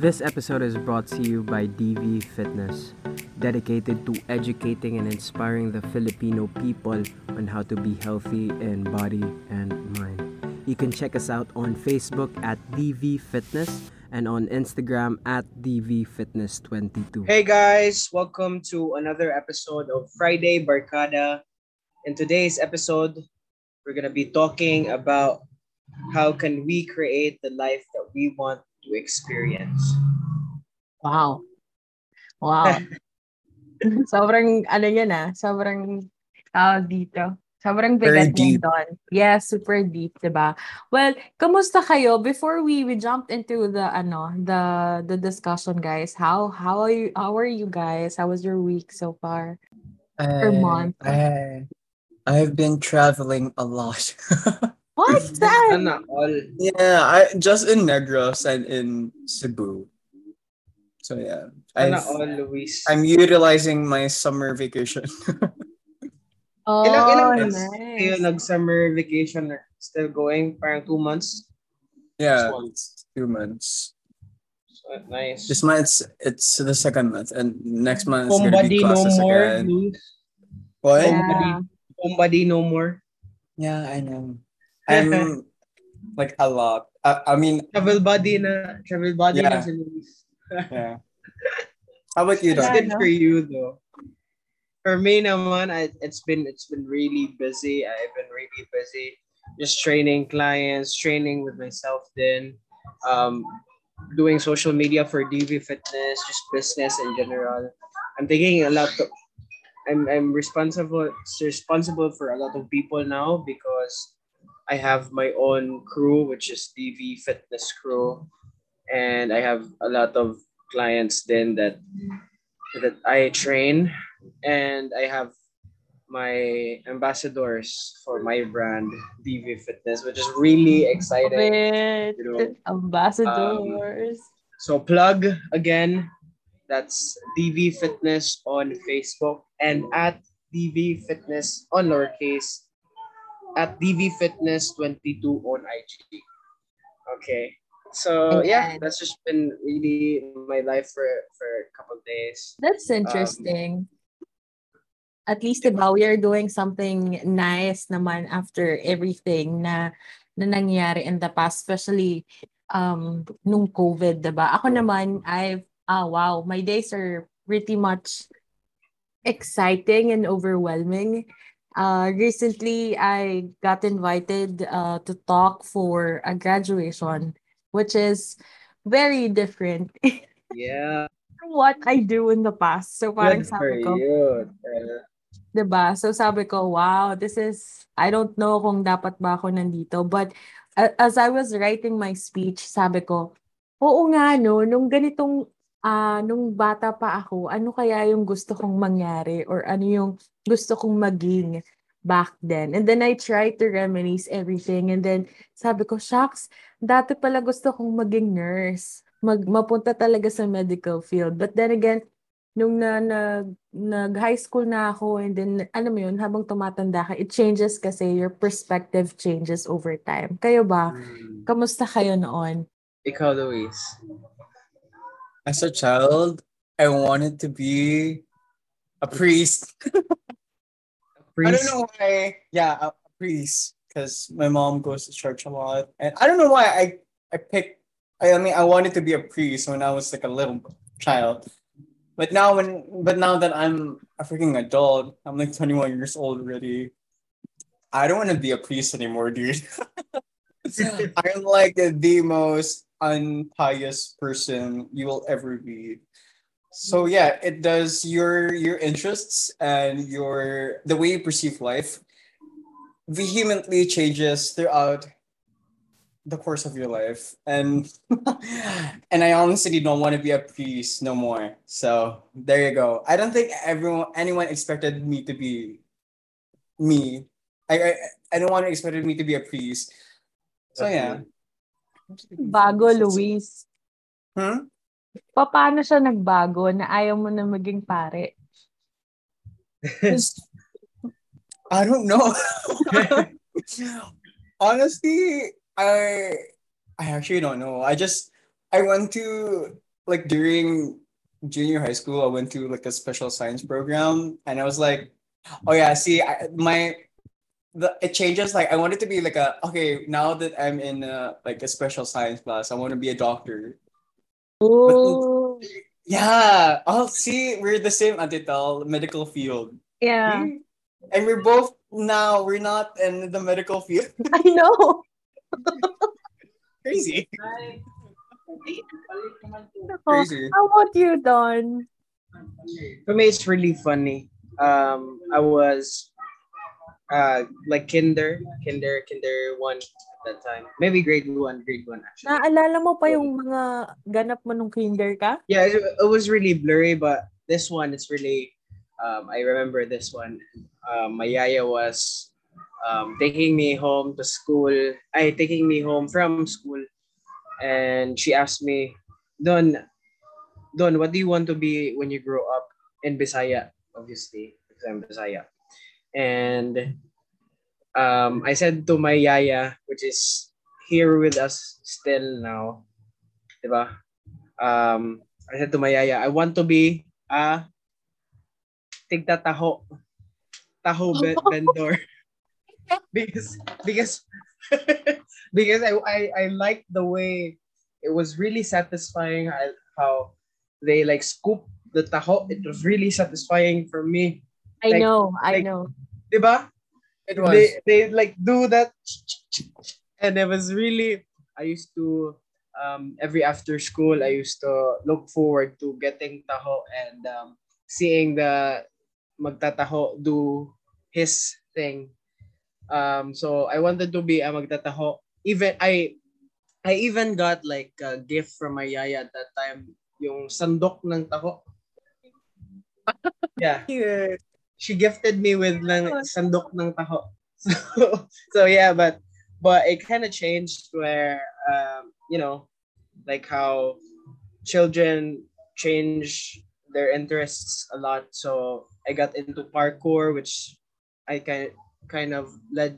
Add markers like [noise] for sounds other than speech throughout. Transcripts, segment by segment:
This episode is brought to you by DV Fitness, dedicated to educating and inspiring the Filipino people on how to be healthy in body and mind. You can check us out on Facebook at DV Fitness and on Instagram at DV Fitness 22. Hey guys, welcome to another episode of Friday Barcada. In today's episode, we're going to be talking about how can we create the life that we want to experience. Wow. Wow. [laughs] sobrang, ano yan ah, sobrang tawag dito. Sobrang bigat niyan doon. Yeah, super deep, 'di ba? Well, kamusta kayo before we we jumped into the ano, the the discussion, guys? How how are you how are you guys? How was your week so far? Per month. I, I've been traveling a lot. [laughs] What's [laughs] that? Sana all. yeah, I just in Negros and in Cebu. So yeah, Sana I've, all, Luis. I'm utilizing my summer vacation. Oh, ilang, ilang months kayo nice. nag-summer vacation or still going? Parang two months? yeah, it's two months. So, nice. This month it's, it's the second month, and next month it's gonna Homebody be no more, again. Luis. What? Yeah. Homebody no more. Yeah, I know. I'm [laughs] like a lot. I, I mean, Travel body na, travel body na Yeah. si Luis. [laughs] yeah. How about you, It's? Yeah, good no? for you though. For me naman, I, it's been it's been really busy. I've been really busy just training clients, training with myself then, um, doing social media for DV Fitness, just business in general. I'm taking a lot of I'm I'm responsible responsible for a lot of people now because I have my own crew, which is DV Fitness crew, and I have a lot of clients then that that I train, and I have my ambassadors for my brand DV Fitness, which is really exciting. You know, ambassadors. Um, so plug again. That's DV Fitness on Facebook and at DV Fitness on lowercase at DV Fitness 22 on IG. Okay. So yeah, that's just been really my life for for a couple days. That's interesting. At least, diba, we are doing something nice naman after everything na, na nangyari in the past, especially um, nung COVID, diba? Ako naman, I've, ah, wow, my days are pretty much exciting and overwhelming. Uh, recently, I got invited uh, to talk for a graduation, which is very different [laughs] Yeah. what I do in the past. So parang Good sabi ko, you. Uh, 'di ba? So sabi ko, wow, this is I don't know kung dapat ba ako nandito, but as I was writing my speech, sabi ko, oo nga no, nung ganitong ah nung bata pa ako, ano kaya yung gusto kong mangyari or ano yung gusto kong maging back then. And then I tried to reminisce everything and then sabi ko, shucks, dati pala gusto kong maging nurse. Mag mapunta talaga sa medical field. But then again, nung na, nag, nag high school na ako and then alam mo yun habang tumatanda ka it changes kasi your perspective changes over time kayo ba mm, kamusta kayo noon ikaw, Luis. As a child, I wanted to be a priest. [laughs] I don't know why. Yeah, a, a priest. Because my mom goes to church a lot, and I don't know why I I picked. I, I mean, I wanted to be a priest when I was like a little child, but now when but now that I'm a freaking adult, I'm like 21 years old already. I don't want to be a priest anymore, dude. [laughs] I'm like the most unpious person you will ever be. So yeah, it does your your interests and your the way you perceive life vehemently changes throughout the course of your life. And [laughs] and I honestly don't want to be a priest no more. So there you go. I don't think everyone anyone expected me to be me. I I, I don't want to expected me to be a priest. So yeah. Bago Luis Hmm? Pa- paano siya nagbago na ayaw mo na maging pare [laughs] I don't know. [laughs] Honestly, I I actually don't know. I just I went to like during junior high school, I went to like a special science program, and I was like, oh yeah, see, I, my the it changes. Like I wanted to be like a okay. Now that I'm in a, like a special science class, I want to be a doctor. Oh, Yeah, I'll see. We're the same Antital medical field, yeah. and we're both now. We're not in the medical field. [laughs] I know. [laughs] Crazy. Oh, Crazy. how about you, Don? For me, it's really funny. Um, I was uh like kinder, kinder, kinder one at that time. Maybe grade one, grade one actually. Naalala mo pa yung mga ganap mo nung kinder ka? Yeah, it, it was really blurry, but this one, it's really. Um, I remember this one. Um, my yaya was um, taking me home to school. I taking me home from school, and she asked me, "Don, Don, what do you want to be when you grow up?" In Bisaya, obviously, because I'm Bisaya, and um, I said to my yaya, which is here with us still now, diba? Um, I said to my yaya, I want to be a tigta taho, [laughs] ve- vendor. [laughs] because because [laughs] because I, I I like the way it was really satisfying how, how they like scoop the taho. It was really satisfying for me. I Like- know, I like- know. Diba? It was. They they like do that and it was really I used to um every after school I used to look forward to getting taho and um seeing the magtataho do his thing. Um so I wanted to be a magtataho. Even I I even got like a gift from my yaya at that time yung sandok ng taho. [laughs] yeah Cute. She gifted me with ng sandok ng taho. [laughs] So, so yeah, but but it kind of changed where um, you know, like how children change their interests a lot. So I got into parkour, which I kind kind of led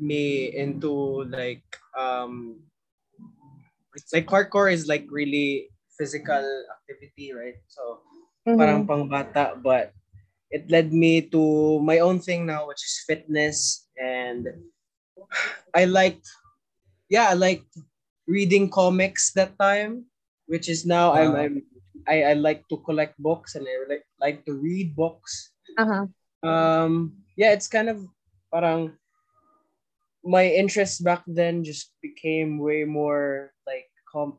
me into like um it's like parkour is like really physical activity, right? So Mhm. parang pang bata but it led me to my own thing now which is fitness. And I liked yeah I liked reading comics that time which is now I'm, I'm I, I like to collect books and I like like to read books. Uh-huh. um yeah it's kind of parang my interest back then just became way more like com-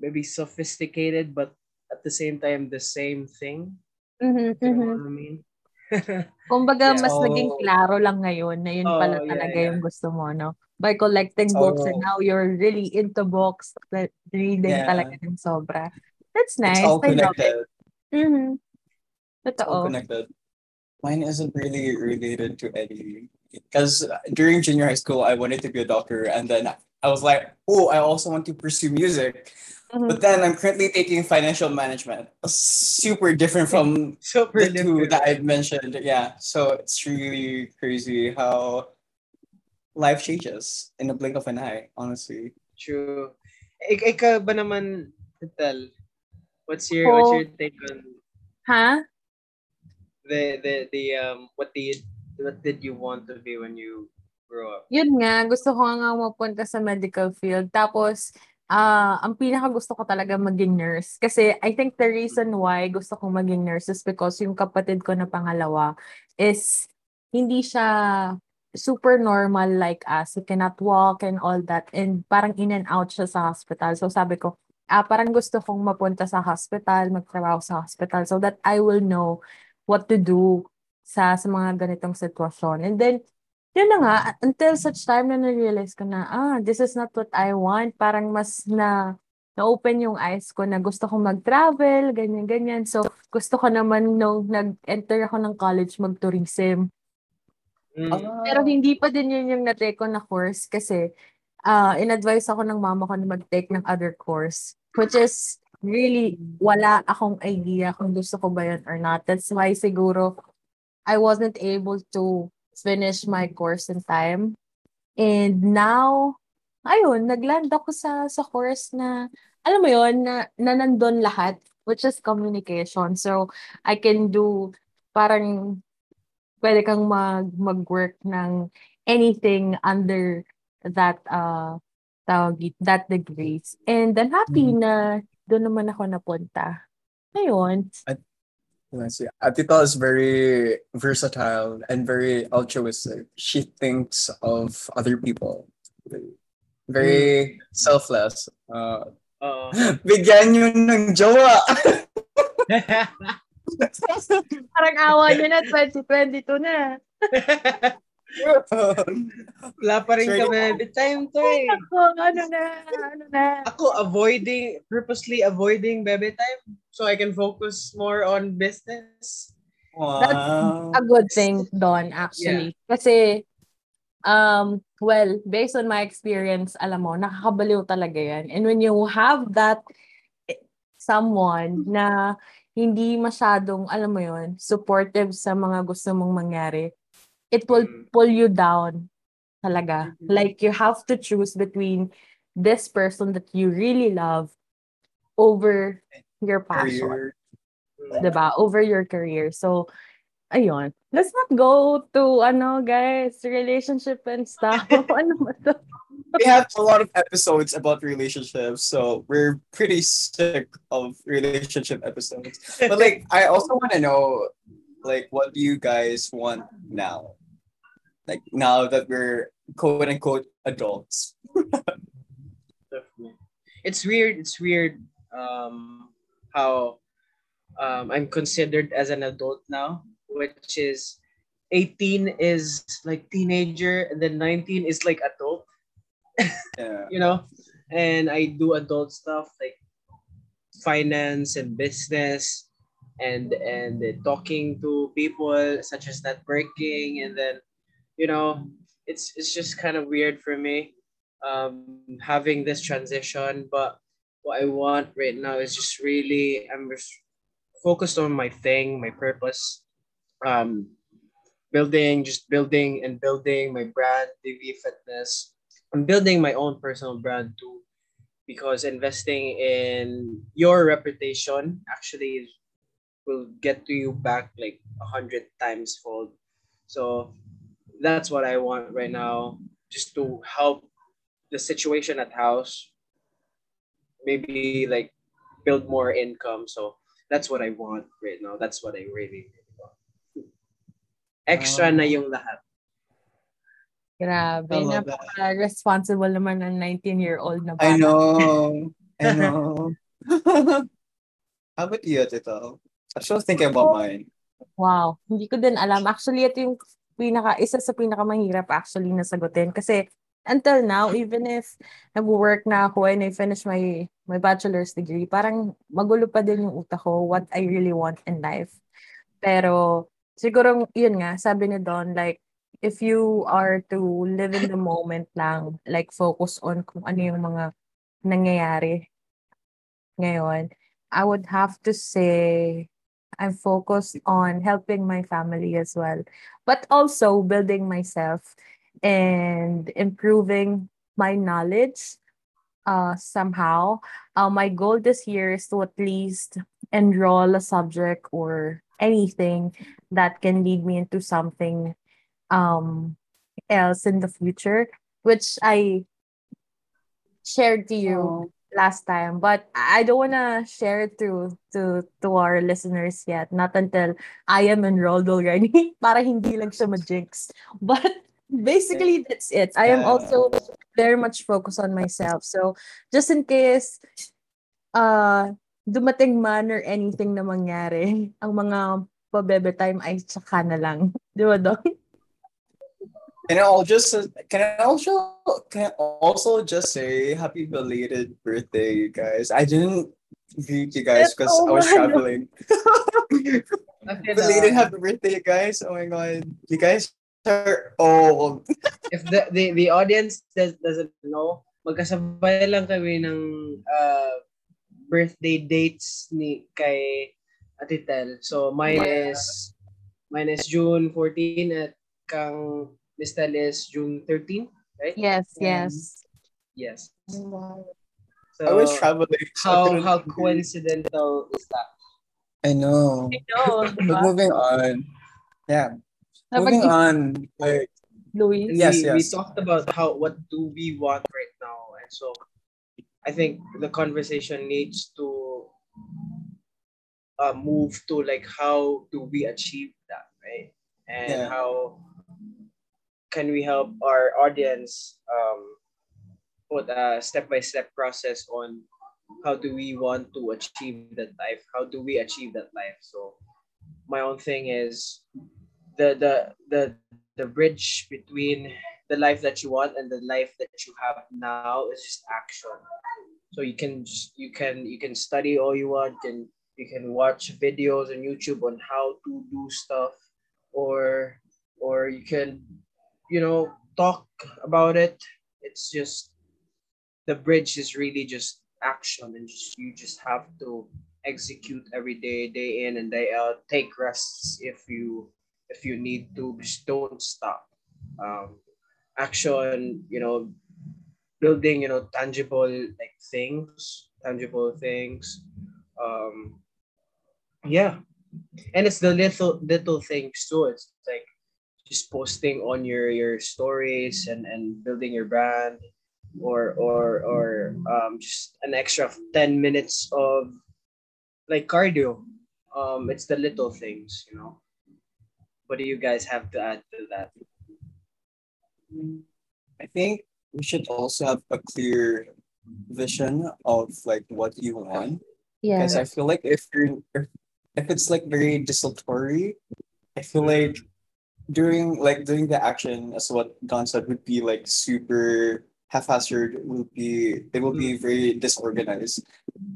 maybe sophisticated but at the same time the same thing. Mhm, you know mhm. what I mean [laughs] Kumbaga, Yeah. mas naging Oh. klaro lang ngayon na yun Oh, pala talaga yeah. yung gusto mo, no? By collecting books and Oh. now you're really into books, that reading Yeah. talaga ng sobra. That's It's nice. all I love it. connected. Mhm. It's all Totoo. connected. Mine isn't really related to any because during junior high school I wanted to be a doctor and then I was like, oh, I also want to pursue music. Mhm. But then I'm currently taking financial management. Super different from [laughs] super the two that I've mentioned. Yeah. So it's really crazy how life changes in the blink of an eye, honestly. true Ik- ikaw ba naman Tel what's your what's Oh. your take on Ha? the the the um what did what did you want to be when you grow up Yun nga, gusto ko nga mapunta sa medical field. Tapos, ah ang pinaka gusto ko talaga maging nurse. Kasi I think the reason why gusto ko maging nurse is because yung kapatid ko na pangalawa is hindi siya super normal like us. He cannot walk and all that. And parang in and out siya sa hospital. So sabi ko, ah, parang gusto kong mapunta sa hospital, magtrabaho sa hospital so that I will know what to do sa, sa mga ganitong sitwasyon. And then, yun na nga, until such time na na-realize ko na, ah, this is not what I want. Parang mas na, na-open yung eyes ko na gusto ko mag-travel, ganyan-ganyan. So, gusto ko naman nung nag-enter ako ng college mag-tourism. Mm. Pero hindi pa din yun yung na-take ko na course kasi ah in-advise ako ng mama ko na mag-take ng other course. Which is really wala akong idea kung gusto ko ba yun or not. That's why siguro I wasn't able to finish my course in time. And now, ayun, nagland ako sa sa course na, alam mo yon na, na nandun lahat, which is communication. So, I can do, parang, pwede kang mag, mag-work ng anything under that, uh, tawag, that degrees. And I'm happy Mhm. na doon naman ako napunta. Ayun. I see. Atita is very versatile and very altruistic. She thinks of other people. Very selfless. Uh, Oo. [laughs] bigyan nyo ng jowa. [laughs] Parang awa niya na, 2022 na. [laughs] Wala pa rin Sure. kami every time to eh. Ako, ano na, ano na. Ako avoiding, purposely avoiding bebe time so I can focus more on business. wow. A good thing, Don, actually. Kasi, um, well, based on my experience, alam mo, nakakabaliw talaga yan. And when you have that eh, someone na hindi masyadong, alam mo yon supportive sa mga gusto mong mangyari, it will Mm. pull you down talaga. Mhm. Like, you have to choose between this person that you really love over your passion. Career. 'di ba? Over your career. So, ayun. Let's not go to, ano, guys, relationship and stuff. [laughs] [laughs] ano ba to? We have a lot of episodes about relationships, so we're pretty sick of relationship episodes. But like, I also want to know, like, what do you guys want now? Like now that we're quote unquote adults. Definitely. It's weird. It's weird um, how um, I'm considered as an adult now, which is 18 is like teenager and then 19 is like adult, Yeah. [laughs] you know? And I do adult stuff like finance and business and and talking to people such as networking and then you know it's it's just kind of weird for me um having this transition but what i want right now is just really i'm just focused on my thing my purpose um building just building and building my brand dv fitness. I'm building my own personal brand too because investing in your reputation actually will get to you back like a hundred times fold. So that's what I want right now, just to help the situation at house, maybe like build more income. So that's what I want right now. That's what I really, really want. Extra um, na yung lahat. Grabe. I love that. Napaka-responsible naman ng 19-year-old na bata. I know. I know. [laughs] How about you, Tito? I'm still thinking about mine. Wow. Hindi ko din alam. Actually, ito yung pinaka, isa sa pinakamahirap actually na sagutin. Kasi until now, even if nag-work na ako and I finish my my bachelor's degree, parang magulo pa din yung utak ko what I really want in life. Pero siguro yun nga, sabi ni Don, like, if you are to live in the moment lang, like focus on kung ano yung mga nangyayari ngayon, I would have to say I'm focused on helping my family as well, but also building myself and improving my knowledge uh, somehow. Uh, my goal this year is to at least enroll a subject or anything that can lead me into something um, else in the future, which I shared to you last time, but I don't wanna share it to to to our listeners yet. Not until I am enrolled already. [laughs] para hindi lang siya ma-jinx. [laughs] But basically that's it. I am also very much focused on myself. So just in case uh dumating man or anything na mangyari, [laughs] ang mga pabebe time ay tsaka na lang. Di ba, Dong? Can I all just can I also can I also just say happy belated birthday, you guys? I didn't greet you guys because I was Oh, traveling. [laughs] belated happy birthday, you guys! Oh my god, you guys are old. If the, the, the audience does, doesn't know, magkasabay lang kami ng uh, birthday dates ni kay Ate Tel. So mine is mine is June 14 at kang Miss Tel is June 13, right? Yes, Yeah. yes. Yes. I So was traveling. how how coincidental is that? I know. I know, [laughs] But moving on. Yeah. Napag- Moving on. Like, Luis? And Yes, we, we talked about how what do we want right now, and so I think the conversation needs to uh, move to like how do we achieve that, right? And Yeah. how can we help our audience um, put a step by step process on how do we want to achieve that life? How do we achieve that life? So my own thing is the the the the bridge between the life that you want and the life that you have now is just action. So you can just you can you can study all you want, and you can watch videos on YouTube on how to do stuff, or or you can you know talk about it. It's just the bridge is really just action and just you just have to execute every day, day in and day out. Take rests if you if you need to, just don't stop. Um, action, you know, building, you know, tangible like things, tangible things. Um, yeah, and it's the little little things too. It's like just posting on your your stories and and building your brand or or or um just an extra 10 minutes of like cardio um it's the little things you know what do you guys have to add to that I think we should also have a clear vision of like what you want. Yeah. Because I feel like if you're if, if it's like very desultory, I feel like during like during the action as what Don said would be like super haphazard will be it will be hmm. very disorganized.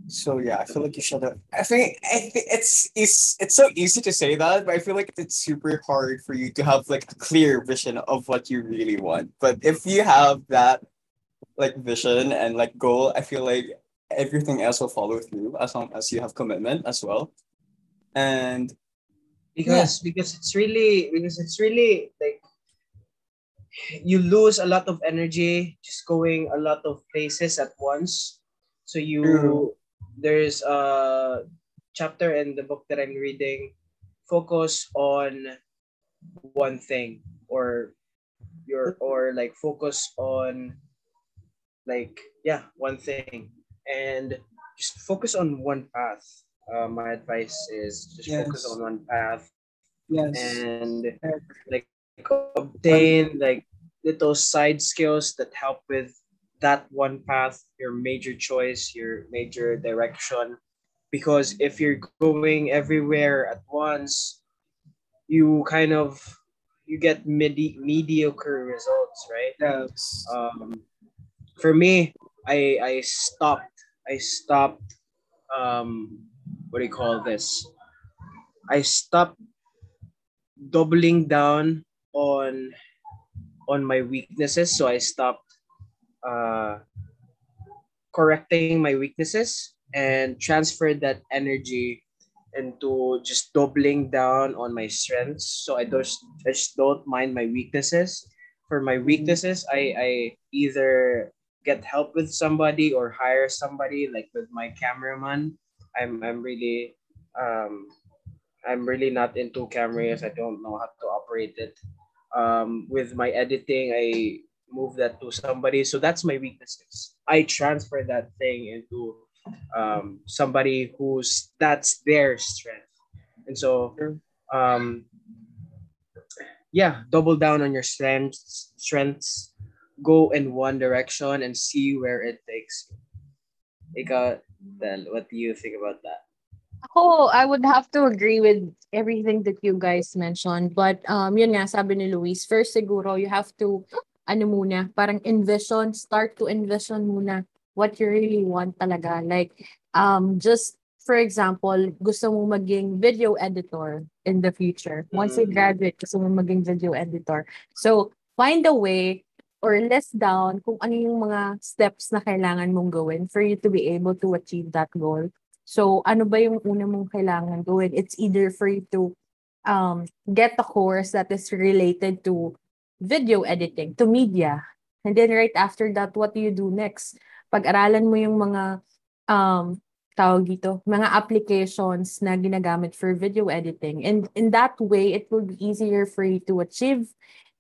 So yeah, I feel like you should have I think I think it's it's it's so easy to say that, but I feel like it's super hard for you to have like a clear vision of what you really want. But if you have that like vision and like goal, I feel like everything else will follow through as long as you have commitment as well. And because because it's really because it's really like you lose a lot of energy just going a lot of places at once. So you True. there's a chapter in the book that i'm reading focus on one thing or your or like focus on like yeah one thing. And just focus on one path uh, my advice is just focus on one path yes. and like obtain like little side skills that help with that one path your major choice your major direction because if you're going everywhere at once you kind of you get medi- mediocre results right yes. um, for me, I I stopped. I stopped. Um, what do you call this? I stopped doubling down on on my weaknesses. So I stopped uh, correcting my weaknesses and transferred that energy into just doubling down on my strengths. So I just I just don't mind my weaknesses. For my weaknesses, I I either get help with somebody or hire somebody like with my cameraman. I'm I'm really um I'm really not into cameras. I don't know how to operate it. Um, with my editing, I move that to somebody. So that's my weaknesses. I transfer that thing into um, somebody who's that's their strength. And so um, yeah, double down on your strengths, strengths, go in one direction and see where it takes you. Ikaw, Del, what do you think about that? Ako, I would have to agree with everything that you guys mentioned. But um, yun nga, sabi ni Luis, first siguro, you have to, ano muna, parang envision, start to envision muna what you really want talaga. Like, um, just for example, gusto mo maging video editor in the future. Once you Mm. graduate, gusto mo maging video editor. So, find a way or list down kung ano yung mga steps na kailangan mong gawin for you to be able to achieve that goal. So, ano ba yung una mong kailangan gawin? It's either for you to um, get a course that is related to video editing, to media, And then right after that, what do you do next? Pag-aralan mo yung mga um tawag dito, mga applications na ginagamit for video editing. And in that way, it will be easier for you to achieve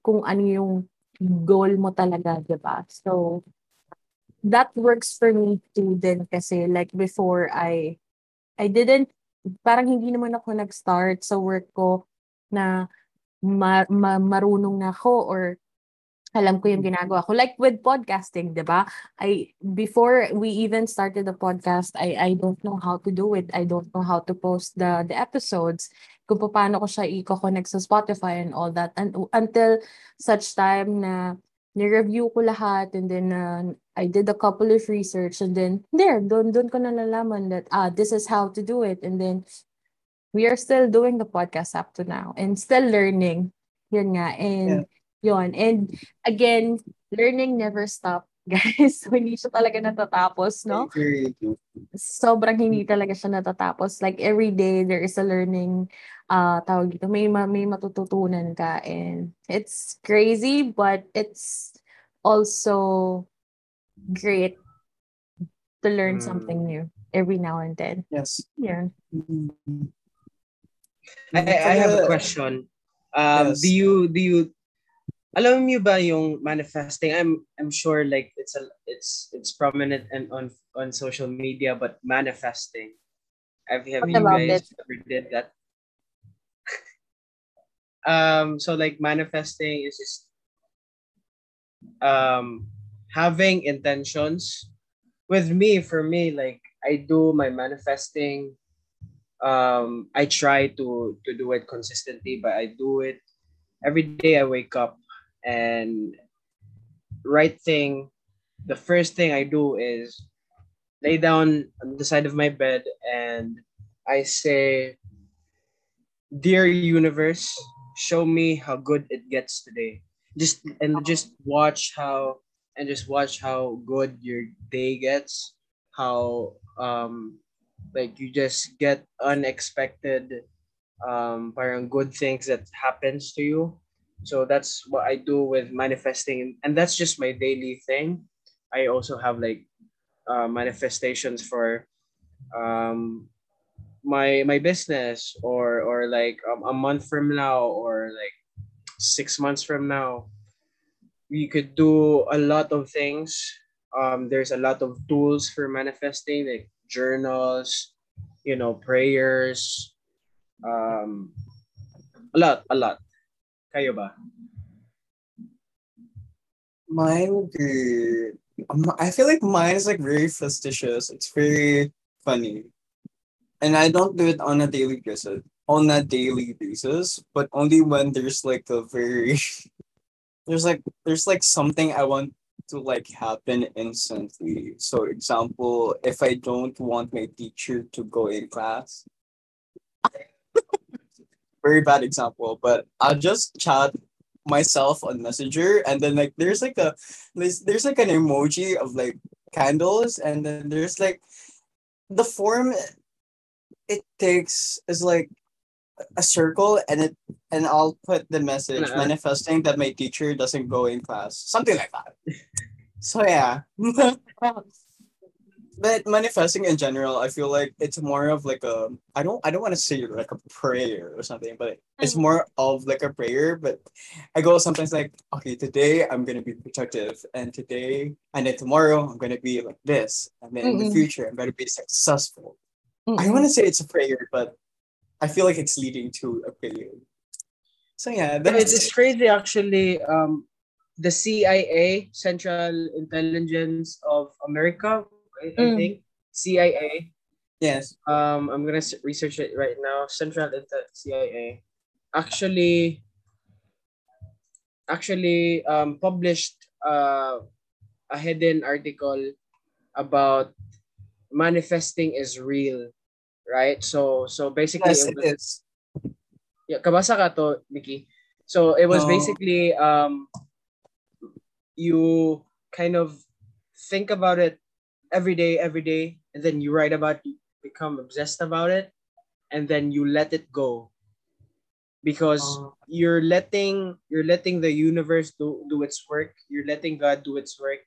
kung ano yung goal mo talaga, di ba? So, that works for me too din kasi like before I I didn't parang hindi naman ako nag-start sa work ko na ma, ma, marunong na ako or alam ko yung mm. ginagawa ko. Like with podcasting, di ba? I, before we even started the podcast, I, I don't know how to do it. I don't know how to post the, the episodes. Kung paano ko siya i-connect sa Spotify and all that. And until such time na ni-review ko lahat and then uh, I did a couple of research and then there, doon, doon ko nalalaman that ah, this is how to do it. And then we are still doing the podcast up to now and still learning. Yun nga. And yeah Yon. And again, learning never stop, [laughs] guys. So, hindi siya talaga natatapos, no? Sobrang hindi talaga siya natatapos. Like, every day, there is a learning, uh, tawag dito, may, may matututunan ka. And it's crazy, but it's also great to learn mm. something new every now and then. Yes. Yeah. Mm-hmm. I, I have a question. Um, yes. Do you do you alam niyo ba yung manifesting? I'm I'm sure like it's a it's it's prominent and on on social media but manifesting. Have, have you guys it? ever did that? [laughs] Um so like manifesting is just um having intentions. With me for me like I do my manifesting. Um I try to to do it consistently but I do it every day I wake up and right thing, the first thing I do is lay down on the side of my bed and I say, Dear universe, show me how good it gets today. Just and just watch how and just watch how good your day gets. How um like you just get unexpected um parang good things that happens to you so that's what I do with manifesting, and that's just my daily thing. I also have like uh, manifestations for um, my my business, or or like um, a month from now, or like six months from now. We could do a lot of things. Um, there's a lot of tools for manifesting, like journals, you know, prayers, um, a lot, a lot. Kayo ba? Mine I feel like mine is like very fastidious. It's very funny. And I don't do it on a daily basis on a daily basis, but only when there's like a very [laughs] there's like there's like something I want to like happen instantly. So example, if I don't want my teacher to go in class, very bad example, but I'll just chat myself on Messenger and then like there's like a there's, there's like an emoji of like candles and then there's like the form it takes is like a circle and it and I'll put the message uh-huh. manifesting that my teacher doesn't go in class. Something like that. [laughs] so yeah. [laughs] but manifesting in general i feel like it's more of like a i don't i don't want to say like a prayer or something but it's mm. more of like a prayer but i go sometimes like okay today i'm gonna be protective and today and then tomorrow i'm gonna be like this and then mm-hmm. in the mm-hmm. future i'm gonna be successful mm-hmm. i want to say it's a prayer but i feel like it's leading to a prayer so yeah that's it's crazy actually um the cia central intelligence of america I, mm. I think CIA. Yes. Um, I'm gonna research it right now. Central Intel CIA actually actually um, published uh, a hidden article about manifesting is real, right? So so basically yes, it, was, it is. Yeah, kabasa ka to, Mickey. So it was no. basically um you kind of think about it every day, every day, and then you write about you become obsessed about it, and then you let it go. because Oh. you're letting you're letting the universe do, do its work you're letting god do its work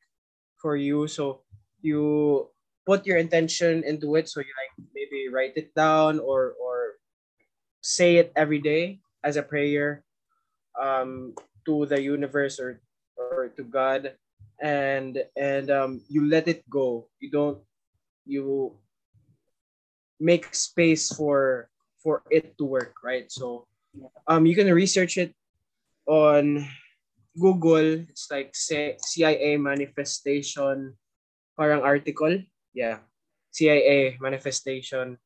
for you so you put your intention into it so you like maybe write it down or or say it every day as a prayer um to the universe or or to god and and um you let it go. You don't you make space for for it to work right? So um you can research it on google. It's like cia manifestation parang article. Yeah. Cia manifestation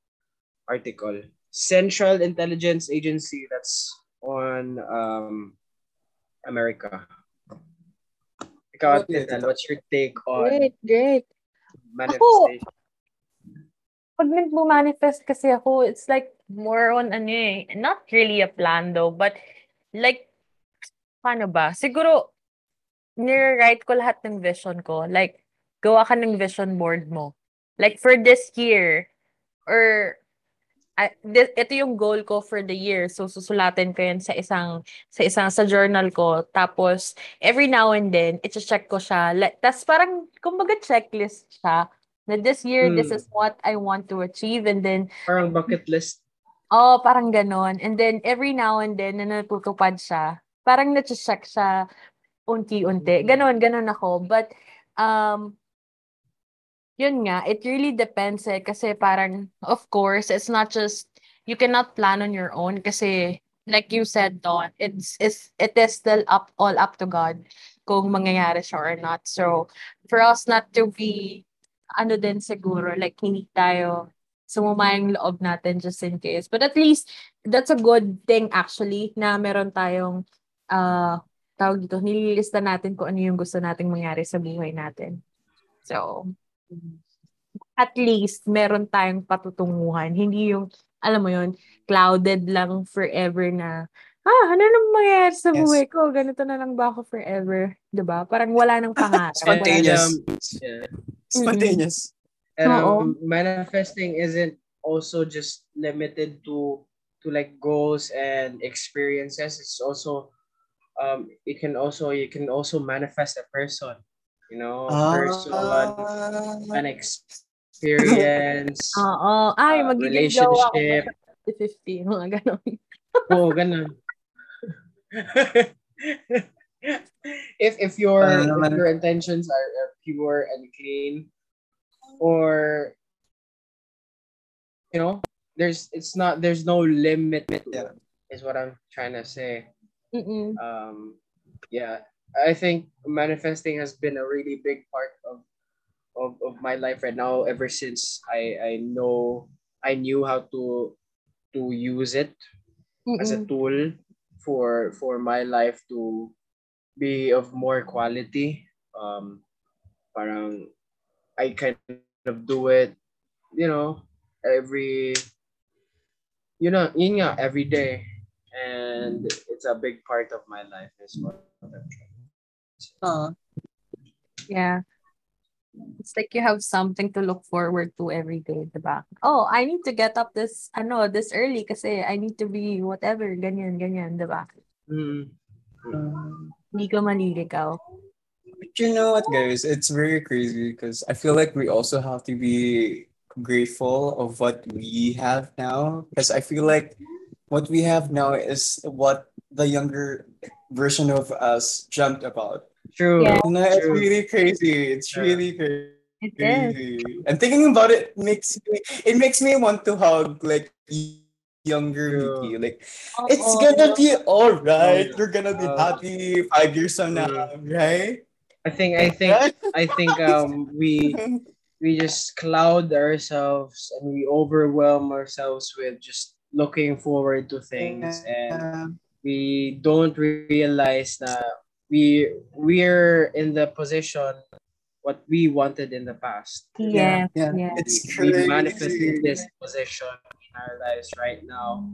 article. Central intelligence agency that's on um america Ikaw. Ate, what's your take on Great, great. manifestation Pag nagmo-manifest kasi ako, it's like more on ano eh, not really a plan though, but like, paano ba? Siguro, nire-write ko lahat ng vision ko. Like, gawa ka ng vision board mo. Like, for this year, or, I, thi- ito yung goal ko for the year. So, susulatin ko yan sa isang, sa isang, sa journal ko. Tapos, every now and then, iti-check ko siya. Like, tas parang, kumbaga checklist siya. Na this year, this Hmm. is what I want to achieve. And then, parang bucket list oh, parang ganon. And then, every now and then, na natutupad siya, parang na-check siya unti-unti. Ganon, ganon ako. But, um, yun nga, it really depends eh. Kasi parang, of course, it's not just, you cannot plan on your own kasi, like you said, Don, it's, it's, it is still up, all up to God kung mangyayari siya or not. So, for us not to be, ano din siguro, like hindi tayo sumuma yung loob natin just in case. But at least, that's a good thing actually na meron tayong, uh, tawag dito, nililista natin kung ano yung gusto nating mangyari sa buhay natin. So, at least meron tayong patutunguhan. Hindi yung, alam mo yun, clouded lang forever na, ah, ano nang mangyayari sa Yes. buhay ko? Ganito na lang ba ako forever? 'Di ba Parang wala nang pangarap. wala Spontaneous. um, yeah. Spontaneous. And Oo. um, manifesting isn't also just limited to to like goals and experiences. It's also um it can also you can also manifest a person, you know, person, Ah. an experience, [laughs] Oo. Ay, uh, magiging jowa ko relationship. sa 50, mga ganon. [laughs] Oo, ganun. [laughs] if if your if your intentions are, are pure and clean or you know there's it's not there's no limit Yeah. is what I'm trying to say Mm-mm. um yeah I think manifesting has been a really big part of of, of my life right now ever since I I know I knew how to to use it as a tool for for my life to be of more quality. Um parang I kind of do it you know every you know yun nga every day. And it's a big part of my life as well Ah. Yeah. It's like you have something to look forward to every day, the diba? Oh, I need to get up this, ano, this early kasi I need to be whatever, ganyan, ganyan, diba? mm. Um, Hindi ka maliligaw. But you know what, guys? It's very crazy because I feel like we also have to be grateful of what we have now. Because I feel like what we have now is what the younger version of us dreamt about. True Yeah. You know, it's True. really crazy. It's Yeah. really crazy. It is. crazy. And thinking about it makes me it makes me want to hug like younger True. Mickey. Like Oo. it's gonna be all right. Oh, You're gonna be uh, happy five years from now, right? I think I think I think um we [laughs] we just cloud ourselves and we overwhelm ourselves with just looking forward to things and we don't realize that we we're in the position what we wanted in the past. Yes, yeah. yes. It's we crazy. manifested this position in our lives right now.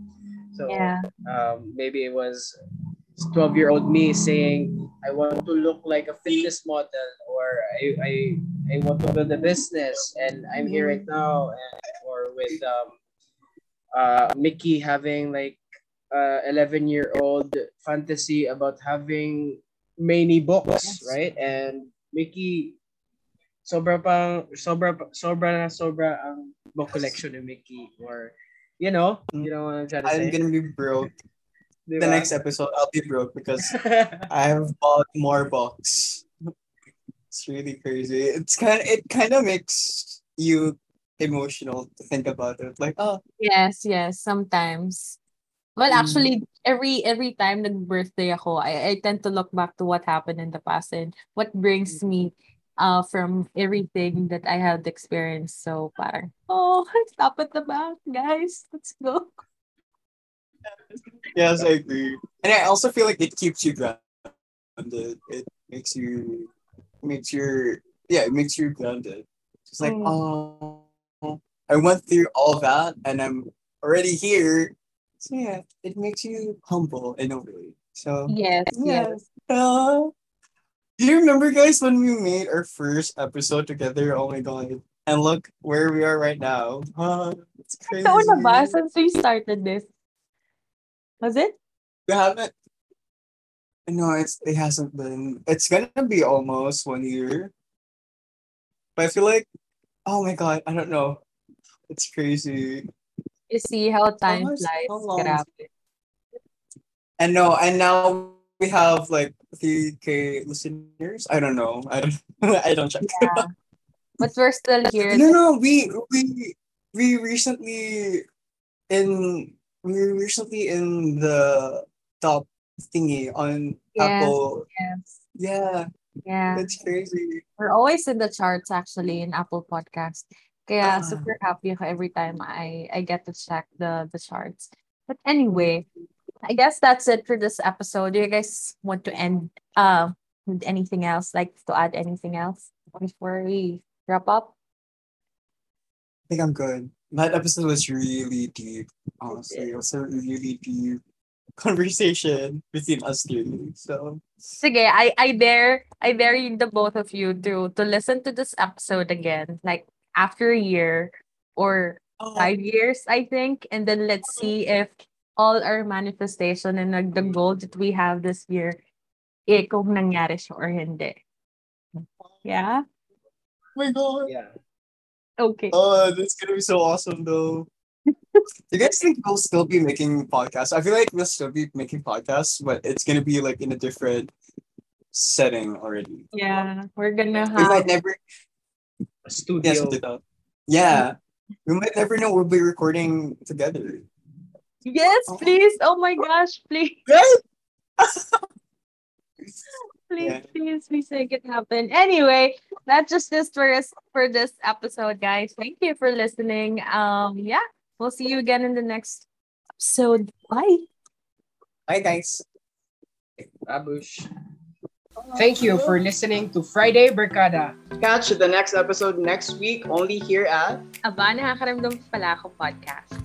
So Yeah. um, maybe it was 12 year old me saying I want to look like a fitness model or I, I, I want to build a business and I'm here right now and, or with um, uh, Mickey having like uh, 11 year old fantasy about having many books, Yes. right? And Mickey, sobra pang, sobra, sobra na sobra ang book collection ni Mickey. Or, you know, mm. you know what I'm trying to say? I'm gonna be broke. [laughs] Diba? The next episode, I'll be broke because [laughs] I have bought more books. It's really crazy. It's kind of, it kind of makes you emotional to think about it. Like, oh, Yes, yes, sometimes. Well, Mm. actually, every every time nag-birthday ako, I, I tend to look back to what happened in the past and what brings me uh from everything that I have experienced. So parang, oh, [laughs] stop at the back, guys. Let's go. yes, I agree. And I also feel like it keeps you grounded. It makes you makes your yeah, it makes you grounded. It's like, Mm. oh, I went through all that and I'm already here. So yeah, it makes you humble in a way. So Yes, Yeah. yes. Uh, do you remember, guys, when we made our first episode together? Oh my god! And look where we are right now. Uh, it's crazy. Taon na ba since we started this? Was it? We haven't. No, it's it hasn't been. It's gonna be almost one year. But I feel like, oh my god, I don't know. It's crazy. You see how time Almost flies. so long. Grabe. And no, and now we have like three k listeners. I don't know. I don't. [laughs] I don't check. Yeah. But we're still here. No, no, we we we recently in we were recently in the top thingy on Yes. Apple. Yes. Yeah, Yeah. that's crazy. We're always in the charts actually in Apple Podcast. Kaya Ah. super happy ako every time I I get to check the the charts. But anyway, I guess that's it for this episode. Do you guys want to end uh with anything else? Like to add anything else before we wrap up? I think I'm good. That episode was really deep. Honestly, it was a really deep conversation between us three. So Sige, I I dare I dare the both of you to to listen to this episode again, like after a year or five years, I think, and then let's see if all our manifestation and like, the goal that we have this year, eh, kung nangyari siya or hindi. Yeah? Oh my god. yeah. Okay. Oh, that's gonna be so awesome though. [laughs] Do you guys think we'll still be making podcasts? I feel like we'll still be making podcasts, but it's gonna be like in a different setting already. Yeah, we're gonna We might never A studio. did. Yeah. We might never know we'll be recording together. Yes, please. Oh my gosh, please. [laughs] Please, Yeah. please, please make it happen. Anyway, that's just this for us for this episode, guys. Thank you for listening. Um, yeah, we'll see you again in the next episode. Bye. Bye guys. Babush. Thank you for listening to Friday Berkada. Catch the next episode next week only here at Aba, nakakaramdam pala ako podcast.